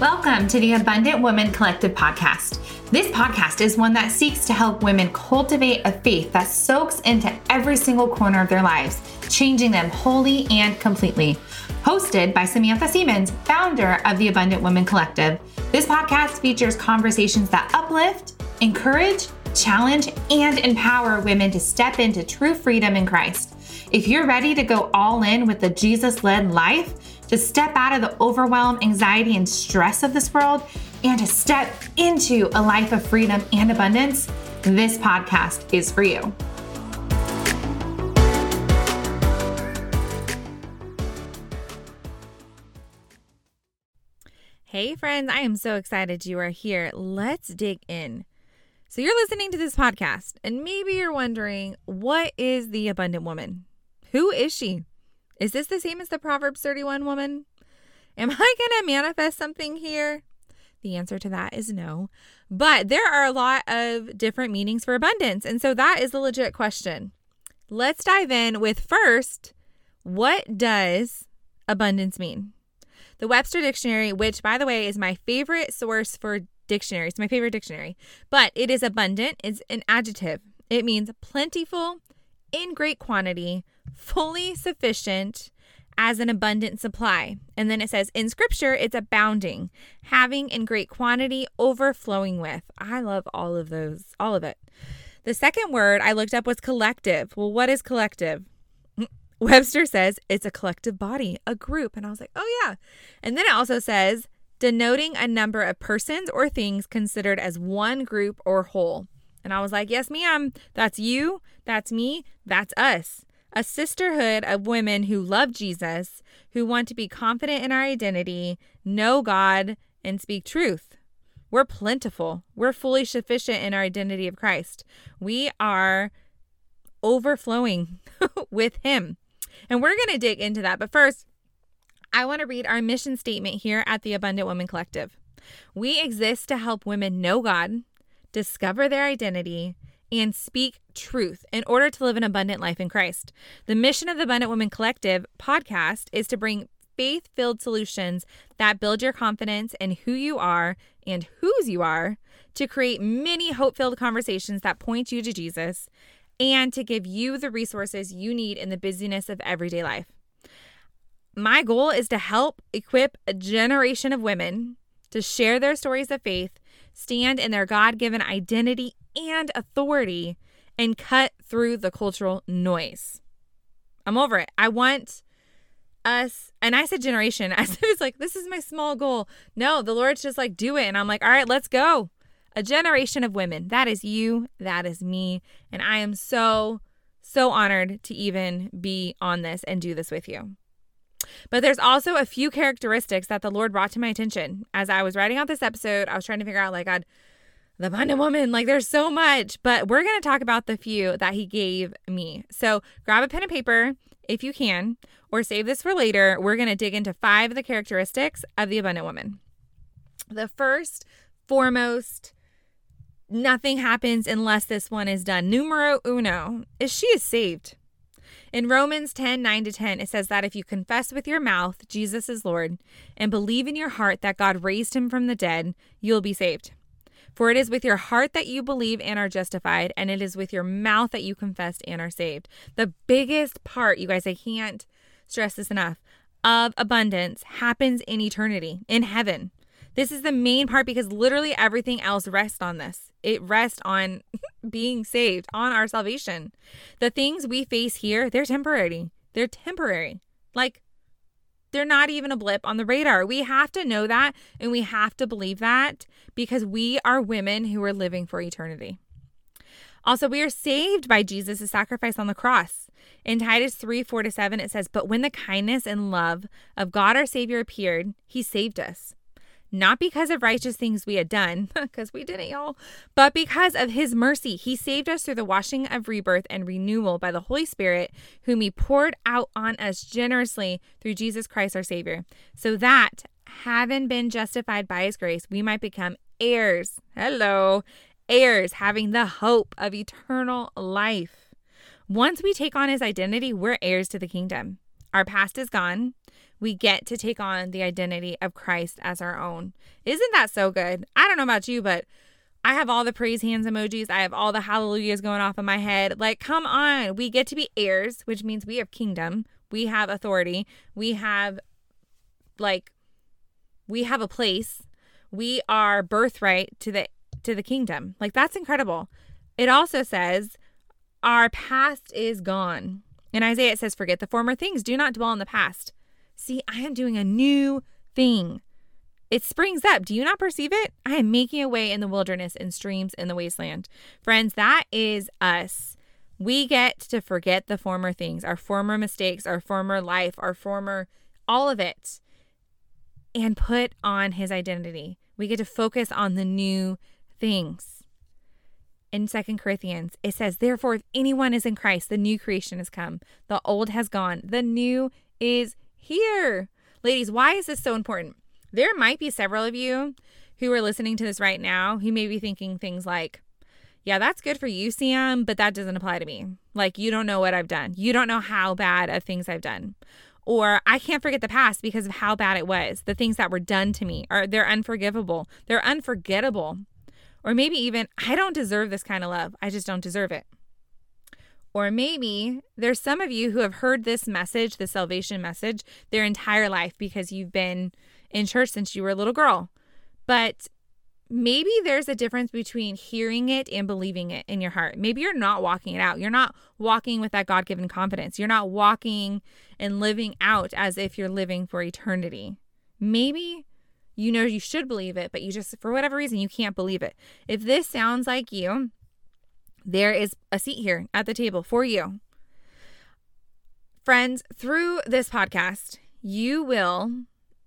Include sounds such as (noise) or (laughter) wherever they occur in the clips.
Welcome to the Abundant Woman Collective podcast. This podcast is one that seeks to help women cultivate a faith that soaks into every single corner of their lives, changing them wholly and completely. Hosted by Samantha Siemens, founder of the Abundant Woman Collective, this podcast features conversations that uplift, encourage, challenge, and empower women to step into true freedom in Christ. If you're ready to go all in with the Jesus led life, to step out of the overwhelm, anxiety, and stress of this world, and to step into a life of freedom and abundance, this podcast is for you. Hey, friends, I am so excited you are here. Let's dig in. So, you're listening to this podcast, and maybe you're wondering, what is the abundant woman? Who is she? Is this the same as the Proverbs 31 woman? Am (laughs) I going to manifest something here? The answer to that is no. But there are a lot of different meanings for abundance. And so that is a legit question. Let's dive in with first, what does abundance mean? The Webster Dictionary, which by the way is my favorite source for dictionaries, my favorite dictionary, but it is abundant, it's an adjective. It means plentiful, in great quantity, fully sufficient as an abundant supply. And then it says in scripture, it's abounding, having in great quantity, overflowing with. I love all of those, all of it. The second word I looked up was collective. Well, what is collective? (laughs) Webster says it's a collective body, a group. And I was like, oh, yeah. And then it also says denoting a number of persons or things considered as one group or whole. And I was like, yes, ma'am. That's you. That's me. That's us a sisterhood of women who love Jesus, who want to be confident in our identity, know God, and speak truth. We're plentiful. We're fully sufficient in our identity of Christ. We are overflowing (laughs) with Him. And we're going to dig into that. But first, I want to read our mission statement here at the Abundant Woman Collective. We exist to help women know God, discover their identity, and speak truth in order to live an abundant life in Christ. The mission of the Abundant Women Collective podcast is to bring faith filled solutions that build your confidence in who you are and whose you are, to create many hope filled conversations that point you to Jesus, and to give you the resources you need in the busyness of everyday life. My goal is to help equip a generation of women to share their stories of faith, stand in their God given identity and authority and cut through the cultural noise. I'm over it. I want us, and I said generation, (laughs) I it's like, this is my small goal. No, the Lord's just like, do it. And I'm like, all right, let's go. A generation of women. That is you. That is me. And I am so, so honored to even be on this and do this with you. But there's also a few characteristics that the Lord brought to my attention as I was writing out this episode. I was trying to figure out, like, God, the abundant woman. Like there's so much, but we're going to talk about the few that he gave me. So grab a pen and paper if you can, or save this for later. We're going to dig into five of the characteristics of the abundant woman. The first, foremost, nothing happens unless this one is done. Numero uno is she is saved. In Romans 10 9 to 10, it says that if you confess with your mouth Jesus is Lord and believe in your heart that God raised him from the dead, you'll be saved. For it is with your heart that you believe and are justified, and it is with your mouth that you confess and are saved. The biggest part, you guys, I can't stress this enough, of abundance happens in eternity, in heaven. This is the main part because literally everything else rests on this. It rests on (laughs) being saved, on our salvation. The things we face here, they're temporary. They're temporary. Like they're not even a blip on the radar. We have to know that and we have to believe that because we are women who are living for eternity. Also, we are saved by Jesus' sacrifice on the cross. In Titus 3 4 to 7, it says, But when the kindness and love of God our Savior appeared, he saved us not because of righteous things we had done, (laughs) because we didn't, y'all, but because of his mercy. He saved us through the washing of rebirth and renewal by the Holy Spirit, whom he poured out on us generously through Jesus Christ our Savior, so that, having been justified by his grace, we might become heirs. Hello, heirs, having the hope of eternal life. Once we take on his identity, we're heirs to the kingdom. Our past is gone. We get to take on the identity of Christ as our own. Isn't that so good? I don't know about you, but I have all the praise hands emojis. I have all the hallelujahs going off in my head. Like, come on. We get to be heirs, which means we have kingdom. We have authority. We have, like, we have a place. We are birthright to the to the kingdom. Like that's incredible. It also says our past is gone. In Isaiah it says forget the former things, do not dwell on the past. See, I am doing a new thing. It springs up. Do you not perceive it? I am making a way in the wilderness and streams in the wasteland. Friends, that is us. We get to forget the former things, our former mistakes, our former life, our former, all of it, and put on his identity. We get to focus on the new things. In Second Corinthians, it says, Therefore, if anyone is in Christ, the new creation has come. The old has gone. The new is here. Ladies, why is this so important? There might be several of you who are listening to this right now who may be thinking things like, yeah, that's good for you, Sam, but that doesn't apply to me. Like, you don't know what I've done. You don't know how bad of things I've done. Or I can't forget the past because of how bad it was. The things that were done to me are they're unforgivable. They're unforgettable. Or maybe even I don't deserve this kind of love. I just don't deserve it. Or maybe there's some of you who have heard this message, the salvation message, their entire life because you've been in church since you were a little girl. But maybe there's a difference between hearing it and believing it in your heart. Maybe you're not walking it out. You're not walking with that God given confidence. You're not walking and living out as if you're living for eternity. Maybe you know you should believe it, but you just, for whatever reason, you can't believe it. If this sounds like you, there is a seat here at the table for you. Friends, through this podcast, you will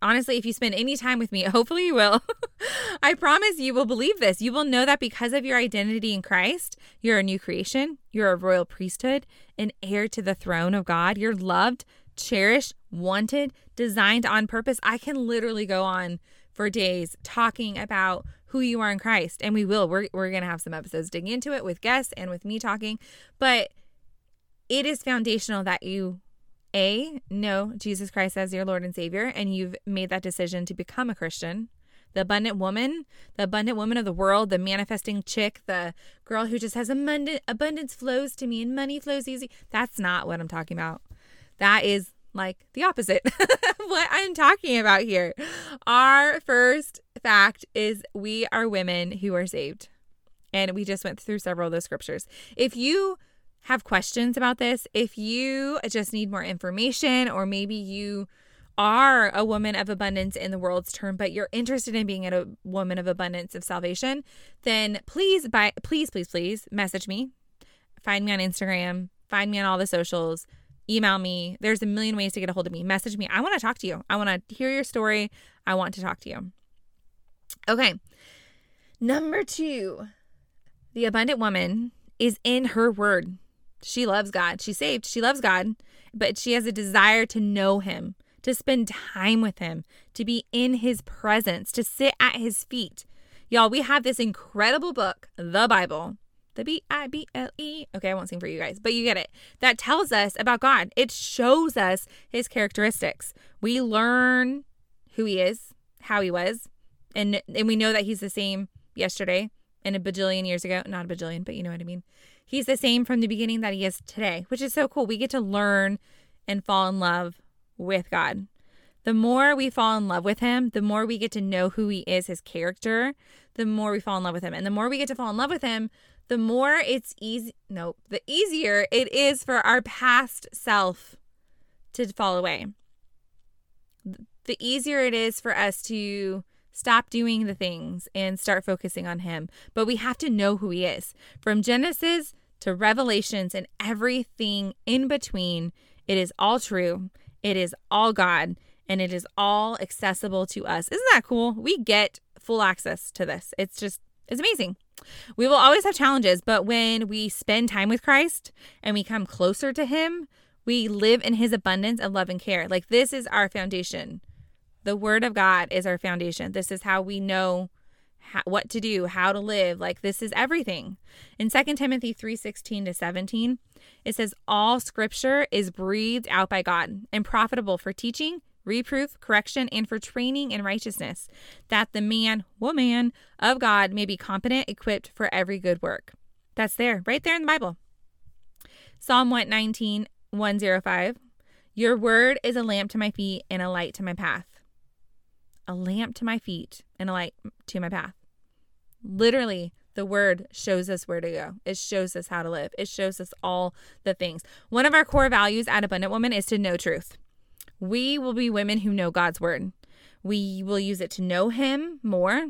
honestly, if you spend any time with me, (laughs) hopefully you will. (laughs) I promise you will believe this. You will know that because of your identity in Christ, you're a new creation, you're a royal priesthood, an heir to the throne of God. You're loved, cherished, wanted, designed on purpose. I can literally go on for days talking about who you are in Christ, and we will. We're, we're going to have some episodes digging into it with guests and with me talking, but it is foundational that you a, know Jesus Christ as your Lord and Savior, and you've made that decision to become a Christian. The abundant woman, the abundant woman of the world, the manifesting chick, the girl who just has abundant abundance flows to me and money flows easy. That's not what I'm talking about. That is like the opposite (laughs) what I'm talking about here. Our first fact is we are women who are saved. And we just went through several of those scriptures. If you have questions about this, if you just need more information, or maybe you are a woman of abundance in the world's term, but you're interested in being a woman of abundance of salvation, then please, by please, please, please message me. Find me on Instagram. Find me on all the socials. Email me. There's a million ways to get a hold of me. Message me. I want to talk to you. I want to hear your story. I want to talk to you. Okay. Number two, the abundant woman is in her word. She loves God. She's saved. She loves God, but she has a desire to know Him, to spend time with Him, to be in His presence, to sit at His feet. Y'all, we have this incredible book, the Bible, the B I B L E. Okay, I won't sing for you guys, but you get it. That tells us about God. It shows us His characteristics. We learn who He is, how He was, and and we know that He's the same yesterday and a bajillion years ago. Not a bajillion, but you know what I mean he's the same from the beginning that he is today, which is so cool. We get to learn and fall in love with God. The more we fall in love with him, the more we get to know who he is, his character, the more we fall in love with him. And the more we get to fall in love with him, the more it's easy, no, the easier it is for our past self to fall away. The easier it is for us to stop doing the things and start focusing on Him. But we have to know who He is. From Genesis to Revelations and everything in between, it is all true. It is all God and it is all accessible to us. Isn't that cool? We get full access to this. It's just, it's amazing. We will always have challenges, but when we spend time with Christ and we come closer to Him, we live in His abundance of love and care. Like, this is our foundation. The Word of God is our foundation. This is how we know how, what to do, how to live. Like this is everything. In 2 Timothy 3:16 to 17, it says all scripture is breathed out by God and profitable for teaching, reproof, correction, and for training in righteousness, that the man, woman of God may be competent, equipped for every good work. That's there, right there in the Bible. Psalm 119, 105. Your word is a lamp to my feet and a light to my path. A lamp to my feet and a light to my path. Literally, the word shows us where to go. It shows us how to live. It shows us all the things. One of our core values at Abundant Woman is to know truth. We will be women who know God's word. We will use it to know Him more,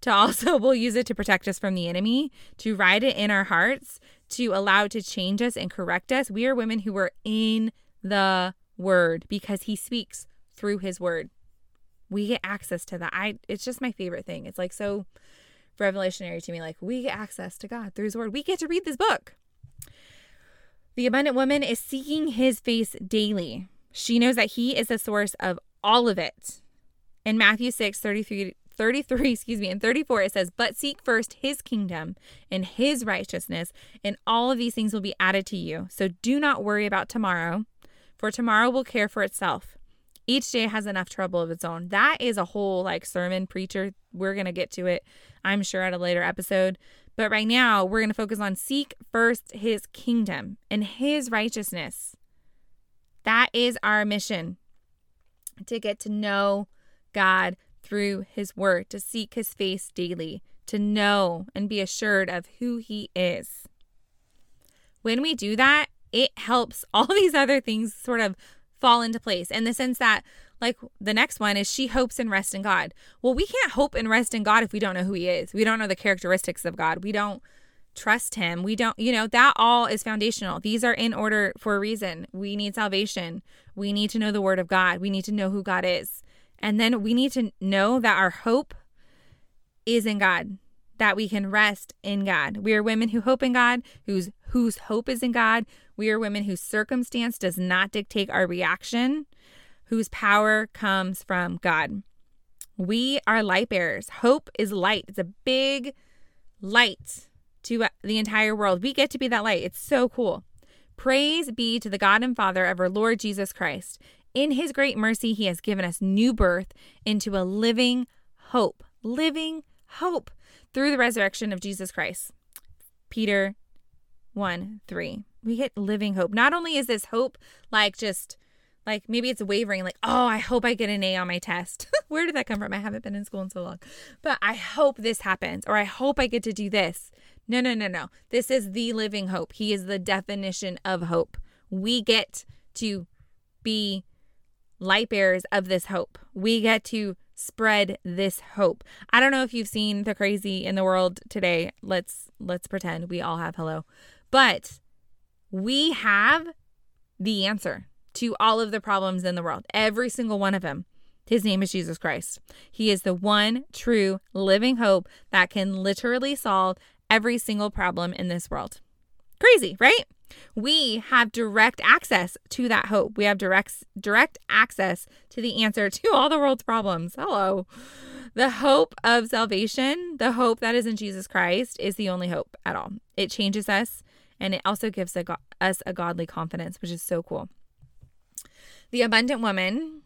to (laughs) also we'll use it to protect us from the enemy, to write it in our hearts, to allow it to change us and correct us. We are women who are in the word because he speaks through his word. We get access to that. I it's just my favorite thing. It's like so revelationary to me like we get access to God through his word. We get to read this book. The abundant woman is seeking his face daily. She knows that he is the source of all of it. In Matthew 6, 33, 33, (laughs) excuse me, and 34, it says, But seek first his kingdom and his righteousness, and all of these things will be added to you. So do not worry about tomorrow, for tomorrow will care for itself. Each day has enough trouble of its own. That is a whole like sermon preacher. We're going to get to it, I'm sure, at a later episode. But right now, we're going to focus on seek first his kingdom and his righteousness. That is our mission to get to know God through his word, to seek his face daily, to know and be assured of who he is. When we do that, it helps (laughs) all these other things sort of fall into place in the sense that like the next one is she hopes and rests in God. Well, we can't hope and rest in God if we don't know who he is. We don't know the characteristics of God. We don't trust him. We don't, you know, that all is foundational. These are in order for a reason. We need salvation. We need to know the word of God. We need to know who God is. And then we need to know that our hope is in God, that we can rest in God. We are women who hope in God, whose whose hope is in God. We are women whose circumstance does not dictate our reaction, whose power comes from God. We are light bearers. Hope is light. It's a big light to uh, the entire world. We get to be that light. It's so cool. Praise be to the God and Father of our Lord Jesus Christ. In his great mercy, he has given us new birth into a living hope, living hope through the resurrection of Jesus Christ. Peter 1 3. We get living hope. Not only is this hope like just like maybe it's wavering, like, oh, I hope I get an A on my test. (laughs) Where did that come from? I haven't been in school in so long. But I hope this happens, or I hope I get to do this. No, no, no, no. This is the living hope. He is the definition of hope. We get to be light bearers of this hope. We get to spread this hope. I don't know if you've seen the crazy in the world today. Let's let's pretend we all have hello. But we have the answer to all of the problems in the world. Every single one of them. His name is Jesus Christ. He is the one true living hope that can literally solve every single problem in this world. Crazy, right? we have direct access to that hope. We have direct direct access to the answer to all the world's problems. Hello. The hope of salvation, the hope that is in Jesus Christ is the only hope at all. It changes us and it also gives a, us a godly confidence, which is so cool. The abundant woman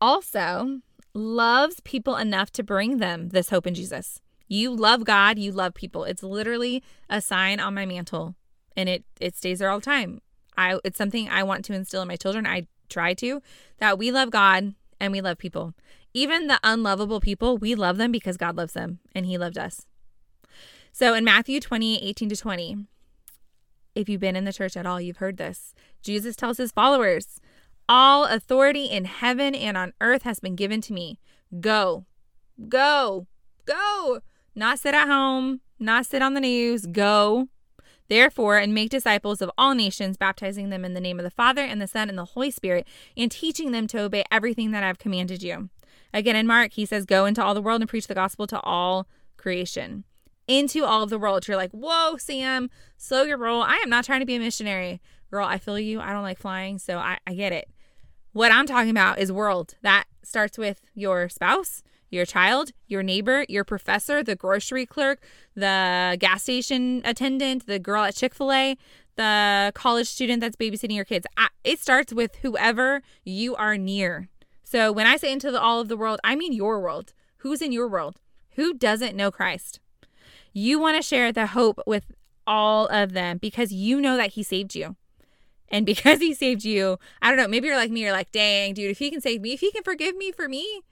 also loves people enough to bring them this hope in Jesus. You love God, you love people. It's literally a sign on my mantle and it it stays there all the time. I it's something I want to instill in my children. I try to that we love God and we love people. Even the unlovable people, we love them because God loves them and he loved us. So in Matthew 20, 18 to 20, if you've been in the church at all, you've heard this. Jesus tells his followers, All authority in heaven and on earth has been given to me. Go, go, go. Not sit at home, not sit on the news. Go Therefore, and make disciples of all nations, baptizing them in the name of the Father and the Son and the Holy Spirit, and teaching them to obey everything that I've commanded you. Again, in Mark, he says, Go into all the world and preach the gospel to all creation. Into all of the world. You're like, Whoa, Sam, slow your roll. I am not trying to be a missionary. Girl, I feel you. I don't like flying, so I, I get it. What I'm talking about is world. That starts with your spouse, your child, your neighbor, your professor, the grocery clerk, the gas station attendant, the girl at Chick fil A, the college student that's babysitting your kids. It starts with whoever you are near. So when I say into the, all of the world, I mean your world. Who's in your world? Who doesn't know Christ? You want to share the hope with all of them because you know that He saved you. And because He saved you, I don't know, maybe you're like me, you're like, dang, dude, if He can save me, if He can forgive me for me,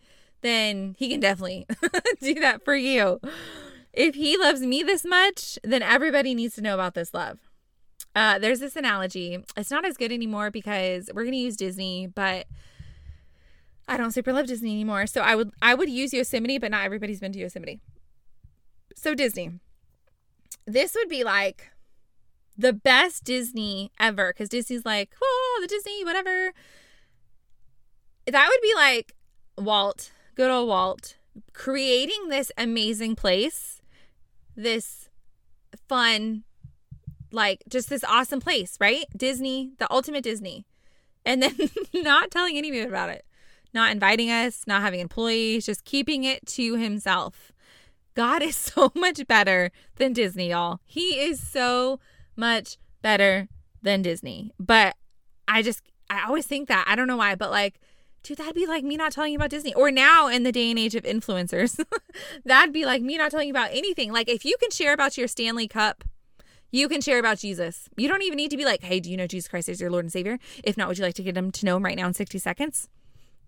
then He can definitely (laughs) do that for you. If He loves me this much, then everybody needs to know about this love. Uh, there's this analogy. It's not as good anymore because we're going to use Disney, but I don't super love Disney anymore. So I would I would use Yosemite, but not everybody's been to Yosemite. So Disney. This would be like the best Disney ever because Disney's like, oh, the Disney, whatever. That would be like Walt, good old Walt, creating this amazing place, this fun, like just this awesome place, right? Disney, the ultimate Disney. And then (laughs) not telling anybody about it not inviting us, not having employees, just keeping it to himself. God is (laughs) so much better than Disney, y'all. He is so much better than Disney. But I just, I always think that. I don't know why, but like, dude, that'd be like me not telling you about Disney. Or now in the day and age of influencers, (laughs) that'd be like me not telling you about anything. Like, if you can share about your Stanley Cup, you can share about Jesus. You don't even need to be like, hey, do you know Jesus Christ is your Lord and Savior? If not, would you like to get him to know him right now in 60 seconds?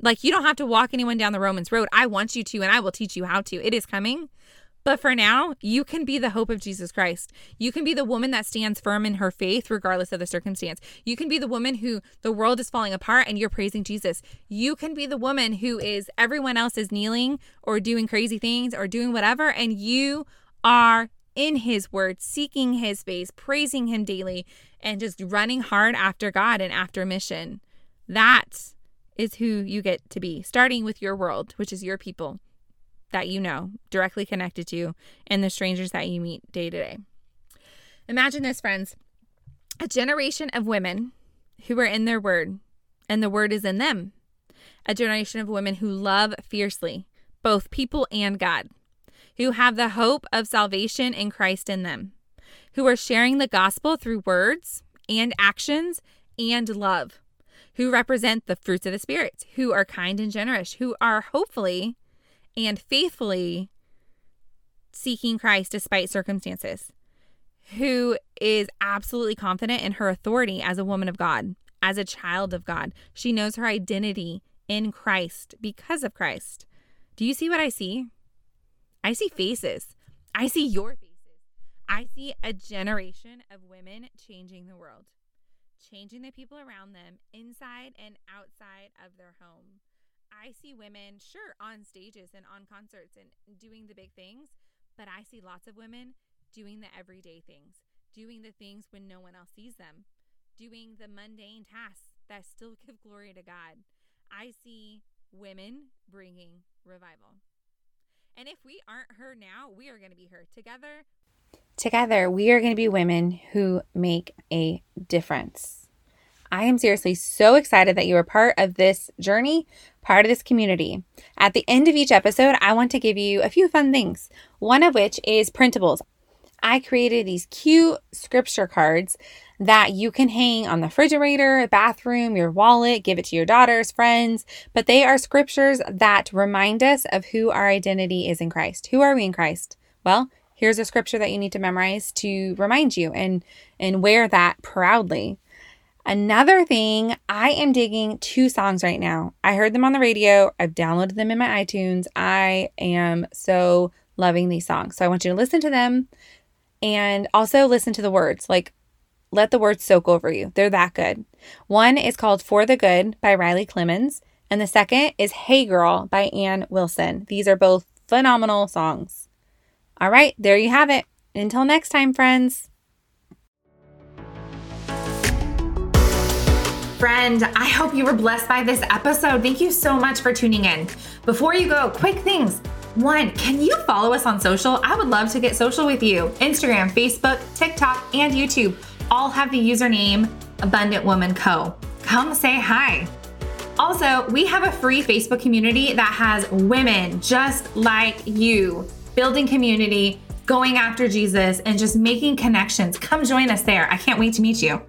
Like, you don't have to walk anyone down the Romans road. I want you to, and I will teach you how to. It is coming. But for now, you can be the hope of Jesus Christ. You can be the woman that stands firm in her faith, regardless of the circumstance. You can be the woman who the world is falling apart and you're praising Jesus. You can be the woman who is everyone else is kneeling or doing crazy things or doing whatever, and you are in his word, seeking his face, praising him daily, and just running hard after God and after mission. That's who you get to be, starting with your world, which is your people that you know, directly connected to and the strangers that you meet day to day. Imagine this, friends a generation of women who are in their word, and the word is in them. A generation of women who love fiercely, both people and God, who have the hope of salvation in Christ in them, who are sharing the gospel through words and actions and love who represent the fruits of the Spirit, who are kind and generous, who are hopefully and faithfully seeking Christ despite circumstances, who is absolutely confident in her authority as a woman of God, as a child of God. She knows her identity in Christ because of Christ. Do you see what I see? I see faces. I see your faces. I see a generation of women changing the world changing the people around them inside and outside of their home. I see women, sure, on stages and on concerts and doing the big things, but I see lots of women doing the everyday things, doing the things when no one else sees them, doing the mundane tasks that still (laughs) give glory to God. I see women bringing revival. And if we aren't her now, we are going to be her. Together, Together, we are going to be women who make a difference. I am seriously so excited that you are part of this journey, part of this community. At the end of each episode, I want to give you a few fun things, one of which is printables. I created these cute scripture cards that you can hang on the refrigerator, bathroom, your wallet, give it to your daughters, friends, but they are scriptures that remind us of who our identity is in Christ. Who are we in Christ? Well, here's a scripture that you need to memorize to remind you and and wear that proudly. Another thing, I am digging two songs right now. I heard them on the radio. I've downloaded them in my iTunes. I am so loving these songs. So I want you to listen to them and also listen to the words. Like let the words soak over you. They're that good. One is called For the Good by Riley Clemmons, and the second is Hey Girl by Anne Wilson. These are both phenomenal songs. All right, there you have it. Until next time, friends. Friend, I hope you were blessed by this episode. Thank you so much for tuning in. Before you go, quick things. One, can you follow us on social? I would love to get social with you. Instagram, Facebook, TikTok, and YouTube all have the username Abundant Woman Co. Come say hi. Also, we have a free Facebook community that has women just like you building community, going after Jesus, and just making connections. Come join us there. I can't wait to meet you.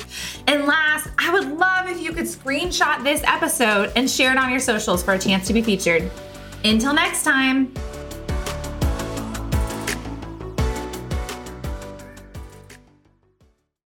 And last, I would love if you could screenshot this episode and share it on your socials for a chance to be featured. Until next time.